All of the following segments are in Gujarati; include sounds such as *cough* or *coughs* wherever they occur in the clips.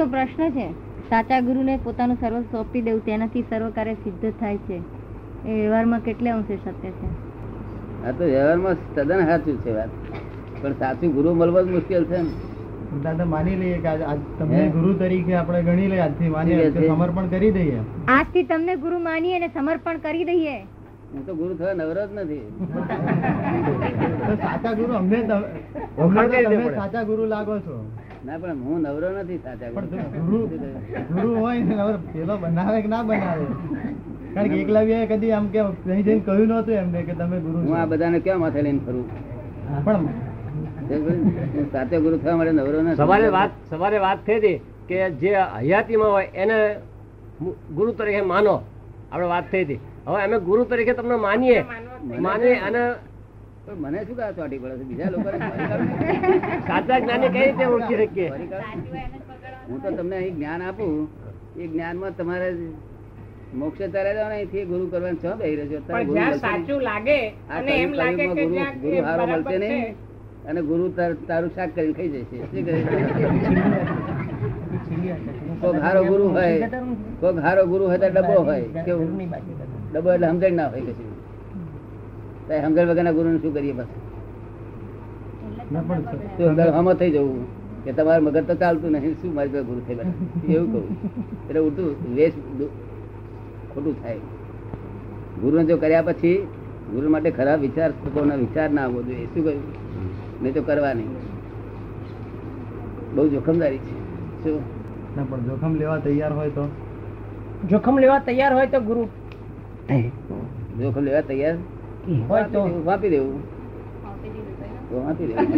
બીજો પ્રશ્ન છે સાચા ગુરુને પોતાનું સર્વ સોંપી દેવું તેનાથી સર્વ કાર્ય સિદ્ધ થાય છે. એ વ્યવહારમાં કેટલે અંશે સત્ય છે? આ તો વ્યવહારમાં તદ્દન સાચું છે વાત. પણ સાચું ગુરુ મળવો જ મુશ્કેલ છે ને. દાદા માની લઈએ કે આજ- આજ તમને ગુરુ તરીકે આપણે ગણી લઈએ આજથી માની સમર્પણ કરી દઈએ. આજથી તમને ગુરુ માનીએ અને સમર્પણ કરી દઈએ. હું તો ગુરુ થવા નવરો જ નથી. *laughs* સાચા ગુરુ અમને તમે સાચા ગુરુ લાગો છો. ના પણ હું નવરો નથી સાચા ગુરુ જો ગુરુ ગુરુ હોય ને નવરો પેલો બનાવે કે ના બનાવે? કારણ કે એકલવ્ય કદી આમ કે નહીં જઈને કહ્યું નહોતું એમને કે તમે ગુરુ હું આ બધાને ક્યાં માથે લઈને ફરું? પણ સાચો ગુરુ થવા માટે નવરો નથી. સવારે વાત સવારે વાત થઈ હતી કે જે હયાતીમાં હોય એને ગુરુ તરીકે માનો. આપણે વાત થઈ હતી. હવે અમે ગુરુ તરીકે તમને માનીએ. માનીએ અને પણ મને શું કામ ચોટી પડે બીજા લોકો *laughs* સાચા જ્ઞાની કઈ રીતે ઓળખી શકીએ? હું તો તમને અહીં જ્ઞાન આપું. એ જ્ઞાનમાં તમારે મોક્ષ તારે જાવ અહીંથી ગુરુ કરવાનું છો બેહી રહ્યો પણ. સાચું લાગે અને એમ લાગે કે ગુરુ- હારો મળશે નહીં. અને ગુરુ તારું શાક કરીને ખાઈ જશે. શું કરે કોક હારો ગુરુ હોય કોક હારો ગુરુ હોય તો ડબ્બો હોય. કેવું? ડબ્બો એટલે સમજણ ના હોય કશું. સમજણ વગરના ગુરુને શું કરીએ બસ? ના પણ તો અંદર હમો થઈ જવું. કે તમારું મગજ તો ચાલતું નહીં શું મારી પાસે ગુરુ થઈ બેઠા એવું કહું. એટલે ઉલટું વેશ ખોટું થાય. ગુરુને જો કર્યા પછી ગુરુ માટે ખરાબ વિચાર થતો વિચાર ના આવવો જોઈએ. શું કહ્યું નહીં તો કરવા નહીં. બહુ જોખમદારી છે. શું? ના પણ જોખમ લેવા તૈયાર હોય તો? જોખમ લેવા તૈયાર હોય તો ગુરુ. જોખમ લેવા તૈયાર? હોય તો વાપી દેવું. તો વાપી દેવું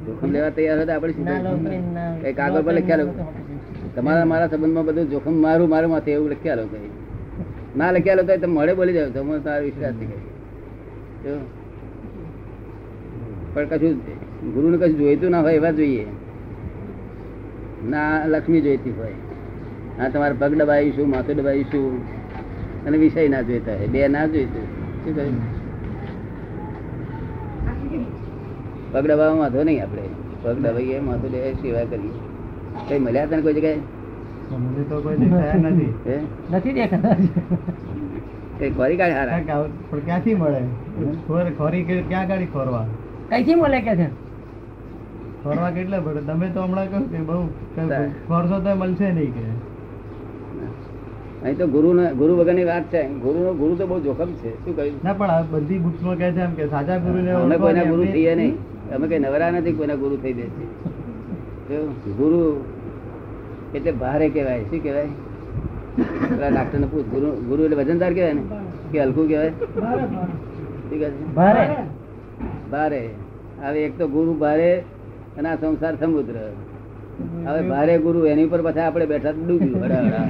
*laughs* જોખમ લેવા તૈયાર હોય આપણે કઈ કાગળ પર લખ્યા લો. તમારા મારા સંબંધમાં બધું જોખમ મારું મારું માથે એવું લખ્યા લો કઈ ના લખ્યા લો તો મળે બોલી જાવ તમે તારો વિશ્વાસ કઈ પણ કશું ગુરુને કશું જોઈતું ના હોય એવા જોઈએ. ના લક્ષ્મી જોઈતી હોય. ના તમારે પગ દબાવીશું માથું દબાવીશું. અને વિષય ના જોઈતા હોય. બે ના જોઈતું શું કહ્યું? પગ દબાવવામાં વાંધો નહીં આપણે. પગ દબાઈએ માથું દબાવીએ સેવા કરીએ. કઈ મળ્યા તને કોઈ જગ્યાએ? નથી. દેખાતા. ખોરી કાઢ હારા. પણ ક્યાંથી મળે? ખોર- ખોરી ક્યાં ગાડી ખોરવા? કઈથી મળે કે છે? ખોરવા કેટલા પડે? તમે તો હમણાં કહ્યું કે બહુ. ખોરશો તો મળશે નહીં કે. અહીં તો ગુરુ ગુરુ વગરની વાત છે. ગુરુ ગુરુ તો બહુ જોખમ છે. શું કહ્યું? ના પણ આ બધી બુક્સમાં કહે છે એમ કે સાચા ગુરુને અમે ઓળખો કોઈના ગુરુ થઈએ નહીં. અમે કઈ નવરા નથી કોઈના ગુરુ થઈ બેસી ગુરુ એટલે ભારે કહેવાય. શું કહેવાય? પેલા ડાક્ટર ને પૂછ. ગુરુ ગુરુ એટલે વજનદાર કહેવાય ને? કે હલકું કહેવાય? ઠીક છે? ભારે. ભારે. હવે એક તો ગુરુ ભારે અને આ સંસાર સમુદ્ર. હવે ભારે ગુરુ એની ઉપર પાછા આપણે બેઠા ડૂબ્યું હડા હડા.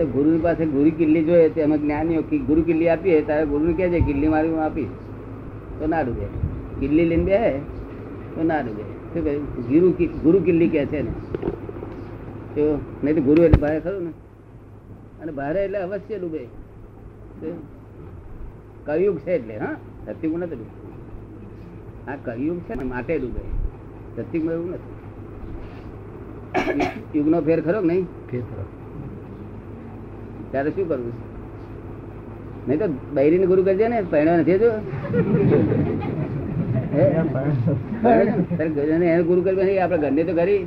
એ ગુરુ પાસે ગુરુ કિલ્લી જોઈએ તો એમાં જ્ઞાનીઓ ગુરુ કિલ્લી આપીએ તારે ગુરુ ને કહેજે કિલ્લી મારી હું આપીશ. તો ના ડૂબે. કિલ્લી લઈને બે તો ના ડૂબે. શું કહ્યું ગુરુ ગુરુ કિલ્લી કહે છે ને. તો નહીં તો ગુરુ એટલે ભારે ખરું ને. અને ભારે એટલે અવશ્ય ડૂબે. શું? છે એટલે, હા? સત્યુગ નથી ડૂબે આ કળિયુગ છે ને માટે ડૂબે સત્યુગમાં એવું નથી. યુગનો ફેર ખરો કે નહીં? ત્યારે શું કરવું? નહીં તો બૈરીને ગુરુ કરજે ને પહેણ્યો નથી એને ગુરુ કરવું આપડે ઘરને તો કરી.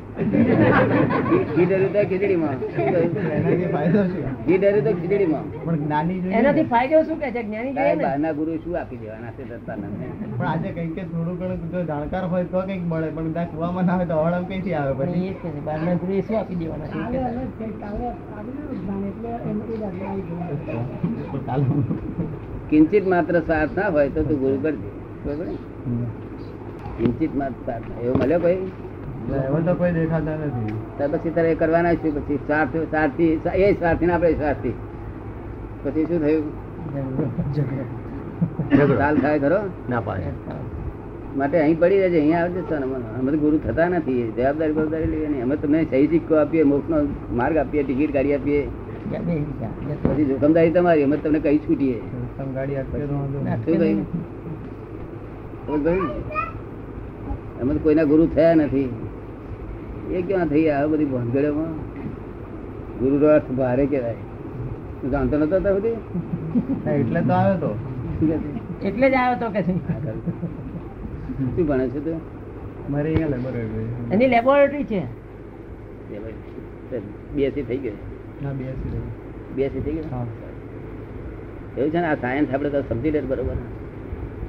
ઘી ઘી ડર્યું તો ખીચડીમાં. શું કહ્યું? એનાથી ફાયદો છે ઘી ડર્યું તો ખીચડીમાં. પણ જ્ઞાની જોઈએ ને. એનાથી ફાયદો શું કે છે? જ્ઞાની જોઈએ તારે ને. બહારના ગુરુ શું આપી દેવાના છે દત્તાનંદને? પણ આજે કંઈક કે થોડું ઘણું જો જાણકાર હોય તો કંઈક મળે પણ ત્યાં કુવામાં ના હોય તો અવળમ કઈ થી આવે પછી? બહારના શું આપી દેવાના છે? કિંચિત માત્ર સ્વાર્થ ના હોય તો તું ગુરુ કરજે બરોબર? ને? કિંચિત માત્ર એવો મળ્યો કોઈ? એવો તો કોઈ દેખાતા નથી. તો પછી તારે કરવાના શું પછી સ્વાર્થ સ્વાર્થી એ સ્વાર્થી ને આપણે સ્વાર્થી. પછી શું થયું? ચાલ થાય ખરો? ના પાડે. માટે અહીં પડી રહેજે અહીંયા આવજે સર અમે તો ગુરુ થતા નથી જવાબદારી જવાબદારી લઈએ નહીં અમે તમને સહી સિક્કો આપીએ મોક્ષનો માર્ગ આપીએ ટિકિટ કાઢી આપીએ. પછી જોખમદારી તમારી અમે તમને કઈ છૂટીએ તમે ગાડી આપીએ. શું? અમે તો કોઈના ગુરુ થયા નથી. એ ક્યાં થઈ આ બધી ભંગડ્યોમાં ગુરુ નો અર્થ ભારે કહેવાય. તું જાણતો નતો અત્યાર સુધી? એટલે તો આવ્યો તો? એટલે જ આવ્યો તો કે શું ભણે છે તું? મારે અહીંયા લેબોરેટરી એની લેબોરેટરી છે. બીએસસી થઈ ગયો ના બે બીએસસી થઈ ગયો હા. એવું છે ને આ સાયન્સ આપણે તો સમજી લે બરોબર.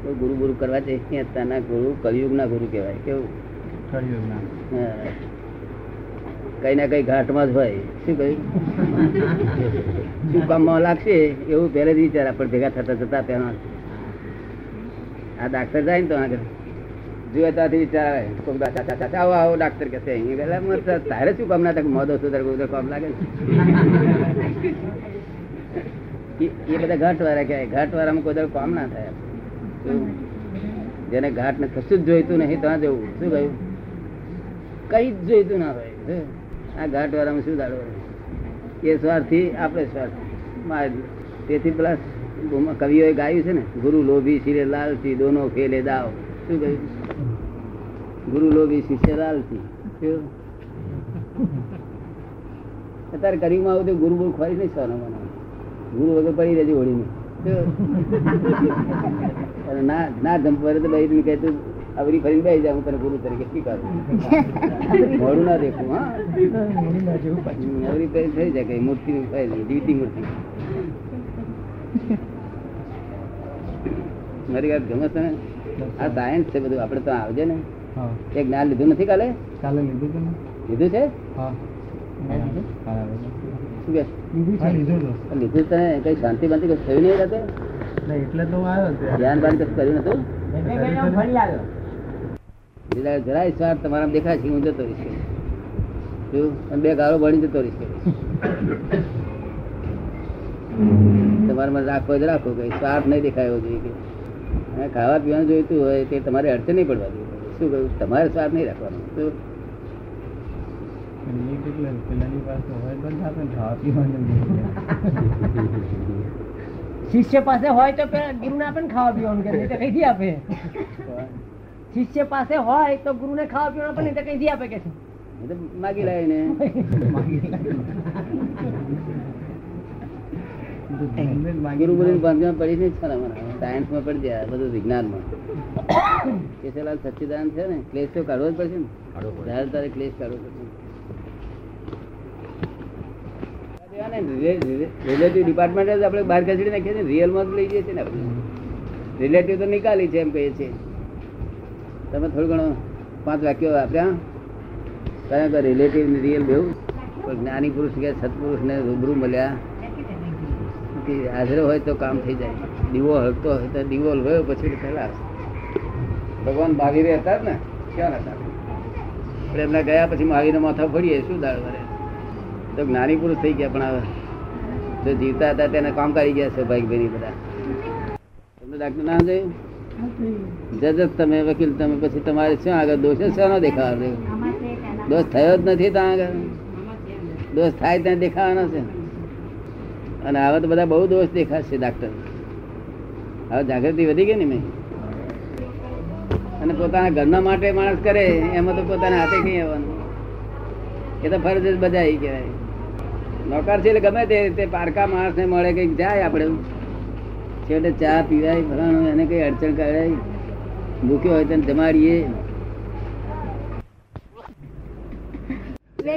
કોઈ ગુરુ ગુરુ કરવા છે? ત્યાં અત્યારના ગુરુ કલયુગના ગુરુ કહેવાય. કેવું? કળિયુગના. હા. કઈ ના કઈ ઘાટમાં જ હોય. શું કહ્યું? *laughs* શું કામમાં લાગશે? એવું પહેલેથી વિચાર આપણે ભેગા થતા જતા પહેલા. આ ડાક્ટર જાય ને તો આગળ. જુએ ત્યાંથી વિચાર આવે. કોક ચાચા આવો આવો ડાક્ટર કહેશે અહીં પેલા મત તારે શું કામ ના થાય મોદો સુધર ઉધર કામ લાગે *laughs* એ બધા ઘાટ વાળા કહેવાય. ઘાટ વાળામાં કોઈ કામ ના થાય? જેને ઘાટ ને કશું જ જોઈતું નહીં, ત્યાં જવું. શું કહ્યું? કઈ જ જોઈતું ના હોય. આ ઘાટ વાળામાં શું દાડો એ સ્વાર્થી, આપણે સ્વાર્થી. તેથી પેલા કવિઓએ ગાયું છે ને, ગુરુ લોભી શિરે લાલથી દોનો ખેલે દાવ. શું કહ્યું? ગુરુ લોભી શિષ્ય લાલથી? અત્યારે કરીમાં આવું તો ગુરુ ગુરુ ખોરી નહીં સોનો મને ગુરુ વગર પડી શું? અને *laughs* ના ના તો ભાઈ કહે તું આવરી ફરીને બેસી જા હું તને ગુરુ તરીકે સ્વીકારું. *laughs* મોડું ના દેખું હા. મૂડીના જેવું પાછું. હમ, આવરી ફરી થઈ જાય કઈ મૂર્તિ જીવતી મૂર્તિ. મારી વાત ગમે છે આ સાયન્સ છે બધું આપણે તો આવજે ને. એક જ્ઞાન લીધું નથી કાલે? કાલે લીધું લીધું છે? હા, લીધું. હા, શું કે હા, લીધું હતું. લીધું તને કઈ શાંતિ બાંતિ કઈ થયું નહીં રાતે એટલે તો આવ્યો ધ્યાન બાન કશું કર્યું નતું એટલે કઈ આમ ફરી આવ્યો જરાય જરાય તમારા દેખાય છે હું જતો રહીશ કે. શું? અને બે ગાળો ભણી જતો રહીશ તમારામાં હોય તો રાખો કઈ સ્વાર્થ નહીં દેખાયો જોઈએ કે ખાવા પીવાનું જોઈતું હોય તે તમારે અડચણ નહીં પડવા જોઈએ શું કહ્યું તમારે સ્વાર્થ નહીં રાખવાનો શું? પેલાની પાસે હોય જ ખાવા પીવાનું શિષ્ય પાસે હોય તો પેલા ગુરુને આપે ને ખાવા પીવાનું કે નહીં તો કઈથી આપે? શિષ્ય પાસે હોય તો ગુરુને ખાવા પીવાનું આપે નહીં તો કઈથી આપે કે છે? માગી લે ને ગુરુ ગુરુ બાંધમાં પડી નહીં છે અમારા. સાયન્સમાં પડી જાય બધું વિજ્ઞાનમાં. *coughs* કેશુલાલ સચ્ચિદાનંદ છે ને ક્લેશ તો કાઢવો જ પડશે ને. ત્યારે તારે ક્લેશ કાઢવો પડશે. રિલેટિવ ડિપાર્ટમેન્ટ આપણે બહાર ખસેડી નાખીએ છીએ રિયલમાં જ લઈ જઈએ છીએ ને આપણે. રિલેટિવ તો નિકાલી છે એમ કહીએ છીએ તમે થોડું ઘણું પાંચ વાક્યો આપ્યા કારણ કે રિલેટિવ રિયલ બેવું? જ્ઞાની પુરુષ કે સત્પુરુષ ને રૂબરૂ મળ્યા. હાજર હોય તો કામ થઈ જાય. દીવો હળતો હોય તો દીવો ગયો પછી પેલા ભગવાન મહાવીર હતા ને. ક્યાં હતા? આપણે એમના ગયા પછી મહાવીર માથા ફરીએ શું દાળ તો જ્ઞાની પુરુષ થઈ ગયા, પણ હવે જો જીવતા હતા તેને કામ કરી ગયા છે ભાઈ ભાઈ બધા. તમને ડાક્ટર ના જોયું? જજ તમે, વકીલ તમે, પછી તમારે શું આગળ દોષ જ શાનો દેખાવાનો દોષ થયો જ નથી ત્યાં આગળ? દોષ થાય ત્યાં દેખાવાનો છે? અને હવે તો બધા બહુ દોષ દેખાશે ડાક્ટર હવે જાગૃતિ વધી ગઈ ને મેં? અને પોતાના ઘરના માટે માણસ કરે, એમાં તો પોતાના હાથે કઈ આવવાનું? એ તો ફરજ જ બજાય કહેવાય. નોકર છે એટલે ગમે તે તે પારકા માણસને મળે કંઈક જાય આપણે. છેવટે ચા પીવાય ભરાણું એને કઈ અડચણ કરાય. ભૂખ્યો હોય તેને જમાડીએ.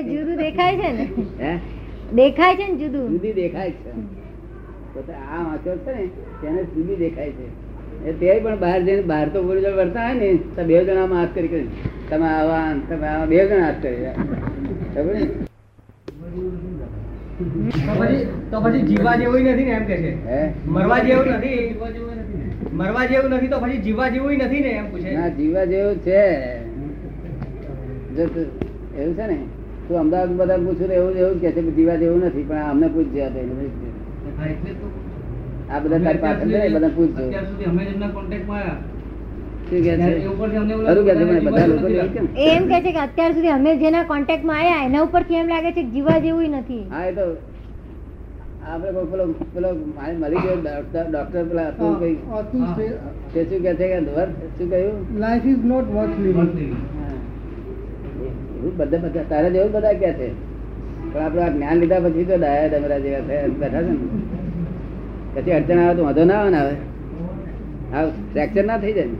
જુદું દેખાય છે ને? હે? દેખાય છે ને જુદું? જુદી દેખાય છે. આ વાંચો છે ને તેને જુદી દેખાય છે. એ તે પણ બહાર જઈને બહાર તો બોલી વર્તા હોય ને તો બે જણા હાથ કરી કરી તમે આવા તમે આવા બે જણા હાથ કરી ખબર ને તો પછી તો પછી જીવવા જેવું નથી ને એમ કે છે. મરવા જેવું નથી. મરવા જેવું નથી તો પછી જીવવા જેવું નથી ને એમ પૂછે. ના જીવવા જેવું છે. એવું છે ને? તું અમદાવાદ બધા પૂછું તો એવું એવું કે છે કે જીવા જેવું નથી પણ અમને પૂછજે આ બધા તારી એ બધા પૂછજો. અત્યાર સુધી અમે કોન્ટેક્ટમાં એમ કે છે કે અત્યાર સુધી અમે જેના કોન્ટેક્ટમાં આવ્યા એના ઉપરથી એમ લાગે છે કે જીવા જેવું નથી. હા એ તો આપણે કોઈ પેલો પેલો મળી ગયો ડોક્ટર ડોક્ટર પેલા હતું કઈ તે. શું કહે છે કે વર્થ શું કહ્યું? Life is not worth living એવું બધા બધા તારા જેવું બધા કે છે. પણ આપણે આ જ્ઞાન લીધા પછી તો ડાયા ડમરા જેવા થયા બેઠા છે ને. પછી અડચણ આવે તો વાંધો ના આવે ને આવે હા ફ્રેક્ચર ના થઈ જાય ને.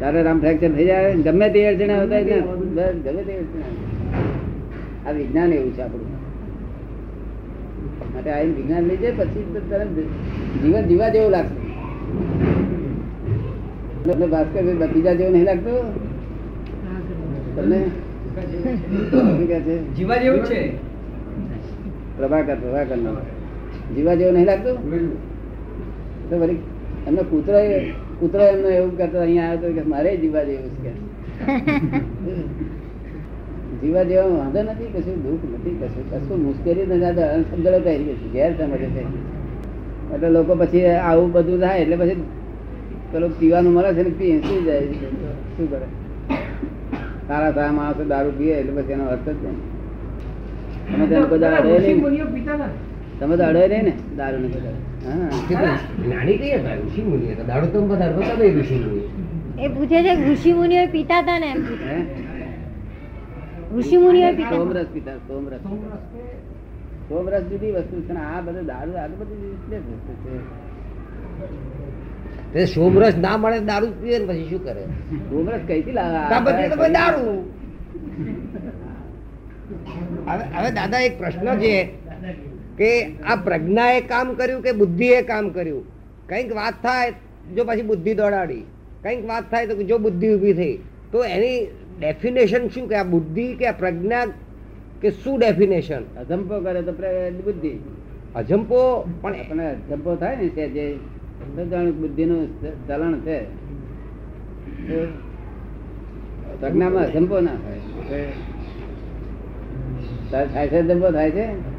તારે રામ ફ્રેક્ચર થઈ જાય ગમે તે અડચણ આવે તો જ ને. બસ ગમે તે અડચણ આ વિજ્ઞાન એવું છે આપણું. માટે આ વિજ્ઞાન લઈ જાય પછી તરત જીવન જીવા જેવું લાગશે. તમને ભાસ્કર બીજા જેવું નહીં લાગતું. તમને? જીવા જેવું છે. પ્રભાકર પ્રભાકર નો જીવા જેવું નહીં લાગતું? તો વળી એમને કૂતરો કૂતરો એમને એવું કરતો અહીંયા આવ્યો તો કે મારે જીવા જેવું છે જીવા જેવા વાંધો નથી, કશું દુઃખ નથી, કશું કશું મુશ્કેલી નથી. થઈ ગઈ છે ગેર સમજે છે એટલે લોકો પછી આવું બધું થાય એટલે પછી પેલું પીવાનું મળે છે ને પી, શું જાય શું કરે? સારા સારા માણસો દારૂ પીએ એટલે પછી એનો અર્થ જ નહીં. તમે તો અડે નહીં ને? દારૂ ને બધા હા જ્ઞાની ઋષિ મુનિ હતા દાડો તો પદાર્થો તમે ઋષિ મુનિ એ પૂછે છે ઋષિ મુનિઓ પીતા હતા ને એમ પૂછે. હે? ઋષિ મુનિઓ પીતા સોમરસ પીતા સોમરસ સોમરસ જુદી વસ્તુ છે આ બધું દારૂ આ બધી એટલે વસ્તુ છે. સોમરસ ના મળે દારૂ પીએ ને પછી શું કરે? સોમરસ કઈથી લાવે? દારૂ. હવે દાદા એક પ્રશ્ન છે. કે આ પ્રજ્ઞાએ કામ કર્યું કે બુદ્ધિએ કામ કર્યું? કંઈક વાત થાય જો પછી બુદ્ધિ દોડાડી. કંઈક વાત થાય તો જો બુદ્ધિ ઊભી થઈ. તો એની ડેફિનેશન શું? કે આ બુદ્ધિ કે આ પ્રજ્ઞા કે શું ડેફિનેશન અજંપો કરે તો બુદ્ધિ. અજંપો પણ આપણને અજંપો થાય ને તે જે બુદ્ધિનું ચલણ છે પ્રજ્ઞામાં અજંપો ના થાય. થાય છે અજંપો થાય છે?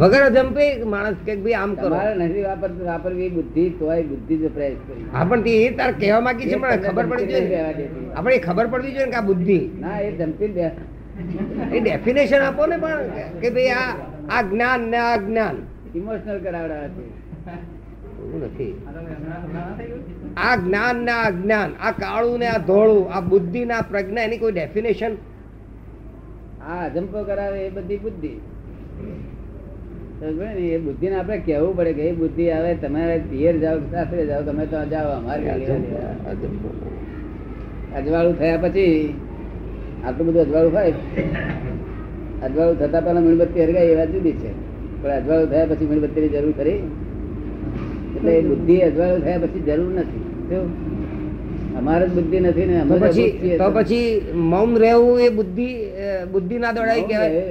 વગર અજંપે માણસ કે ભાઈ આમ કરો. નથી વાપરવી બુદ્ધિ તોય બુદ્ધિ જ વપરાય છે. હા તે તાર કહેવા માંગી છે પણ ખબર પડવી જોઈએ. આપણે ખબર પડવી જોઈએ ને કે આ બુદ્ધિ. ના એ દે એ ડેફિનેશન આપો ને પણ કે ભાઈ આ આ જ્ઞાન ને આ જ્ઞાન. ઇમોશનલ કરાવડા છે. એવું નથી. આ જ્ઞાન ને આ જ્ઞાન આ કાળું ને આ ધોળું આ બુદ્ધિ ને આ પ્રજ્ઞા એની કોઈ ડેફિનેશન આ અજંપો કરાવે એ બધી બુદ્ધિ. એ બુદ્ધિ ને આપડે કેવું પડે કે એ બુદ્ધિ આવે તમારે પિયર જાઓ સાસરે જાઓ તમે તો જાઓ અમારે અજવાળું થયા પછી આટલું બધું અજવાળું હોય અજવાળું થતા પહેલા મીણબત્તી હરગાય એ વાત જુદી છે. પણ અજવાળું થયા પછી મીણબત્તીની જરૂર ખરી? એટલે બુદ્ધિ અજવાળો થયા પછી જરૂર નથી. અમારે જ બુદ્ધિ નથી ને અમે પછી તો પછી મૌન રહેવું એ બુદ્ધિ બુદ્ધિ ના દોડાય કહેવાય?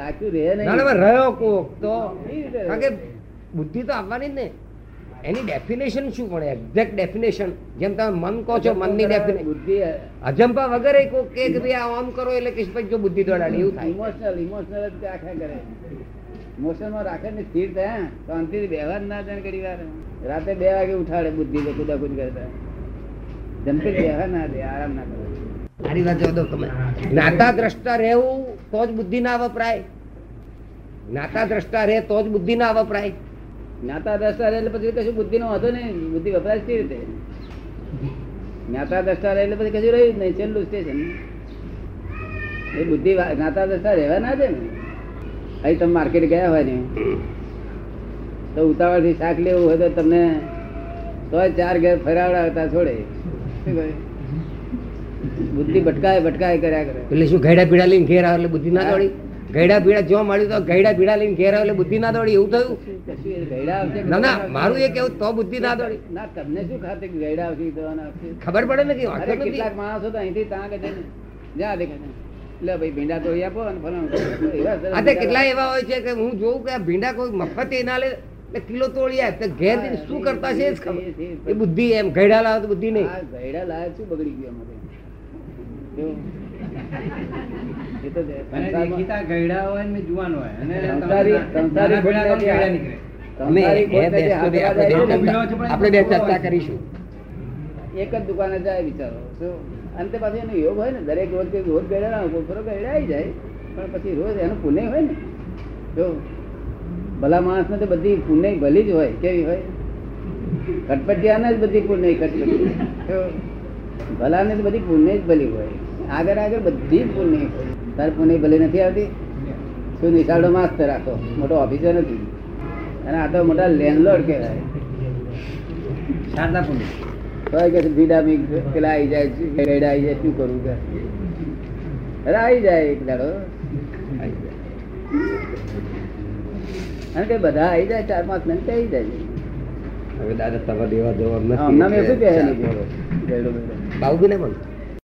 રાખ્યું રહે નહીં. રહ્યો કોક તો. કારણ કે બુદ્ધિ તો આવવાની જ ને. એની ડેફિનેશન શું પણ એક્ઝેક્ટ ડેફિનેશન જેમ તમે મન કહો છો મનની ડેફિનેશન બુદ્ધિ અજંપા વગર કે કે ભાઈ આ આમ કરો એટલે કે પછી જો બુદ્ધિ દોડાડી એવું થાય. ઇમોશનલ ઇમોશનલ જ આખા કરે ઇમોશનમાં રાખે ને સ્થિર થયા. શાંતિથી વ્યવહાર ના જાણ કરી વાર રાતે બે વાગે ઉઠાડે બુદ્ધિ તો કુદાકુદ કરતા. જમતે જ બેહવા ના દે આરામ ના કરે. મારી વાત જો તમે. નાતા દ્રષ્ટા રહેવું તો જ બુદ્ધિ ના વપરાય. નાતા દ્રષ્ટા રહે તો જ બુદ્ધિ ના વપરાય. જ્ઞાતા દ્રષ્ટા રહે એટલે પછી કશું બુદ્ધિ નો વાંધો નહીં. બુદ્ધિ વપરાય કેવી રીતે? જ્ઞાતા દ્રષ્ટા રહે એટલે પછી કશું રહ્યું જ નહીં. છેલ્લું સ્ટેશન એ બુદ્ધિ નાતા જ્ઞાતા દ્રષ્ટા રહેવા ના દે ને. અહીં તમે માર્કેટ ગયા હોય ને. તો ઉતાવળથી શાક લેવું હોય તો તમને તો ચાર ઘેર ફરાવડાવતા છોડે? બુદ્ધિ ભટકાય ભટકાય કર્યા કરે. એટલે શું ઘેડા પીડા લઈને ઘેર આવે એટલે બુદ્ધિ ના દોડી? ઘેડા પીડા જોવા મળ્યું તો ઘેડા પીડા લઈને ઘેર આવે એટલે બુદ્ધિ ના દોડી? એવું થયું? ના ના મારું એ કેવું તો બુદ્ધિ ના દોડી. ના તમને શું ખાતે ઘેડા આવશે ખબર પડે ને કે કેટલાક માણસો તો અહીંથી ત્યાં કે જ્યાં દેખાય ભાઈ ભીંડા તોડી આપો અને ફલાણું. કેટલા એવા હોય છે કે હું જોઉં કે ભીંડા કોઈ મફત ના લે. એટલે કિલો તોડી તો ઘેર શું કરતા છે એ જ ખબર. એ બુદ્ધિ એમ ઘડા લાવે તો બુદ્ધિ નહીં. ઘડા લાવે શું બગડી ગયું અમારે એક જ દુકાને જાય વિચારો અંતે પાછું એનો યોગ હોય ને દરેક રોજ રોજ ગયડા ના હોય આવી જાય પણ પછી રોજ એનું પુણે હોય ને. જો. ભલા માણસ ને તો બધી પુણ્ય ભલી જ હોય કેવી હોય? કટપટિયાને જ બધી પુણ્ય કટપટી ભલા ને તો બધી પુણ્ય જ ભલી હોય. આગળ આગળ બધી જ પુણ્ય હોય. તાર પુણ્ય ભલી નથી આવતી? શું નિશાળો માસ્તર રાખો? મોટો ઓફિસર નથી. અને આ તો મોટા લેન્ડલોર્ડ કહેવાય. શારદા પુણ્ય તો કે છે પેલા આવી જાય ગયડા આવી જાય શું કરવું કે અરે આવી જાય એક દાડો. આવી જાય. અને કે બધા આવી જાય ચાર પાંચ મિનિટ આવી જાય. હવે દાદા તમારા દેવા જવાબ નથી. બાબુ ને પણ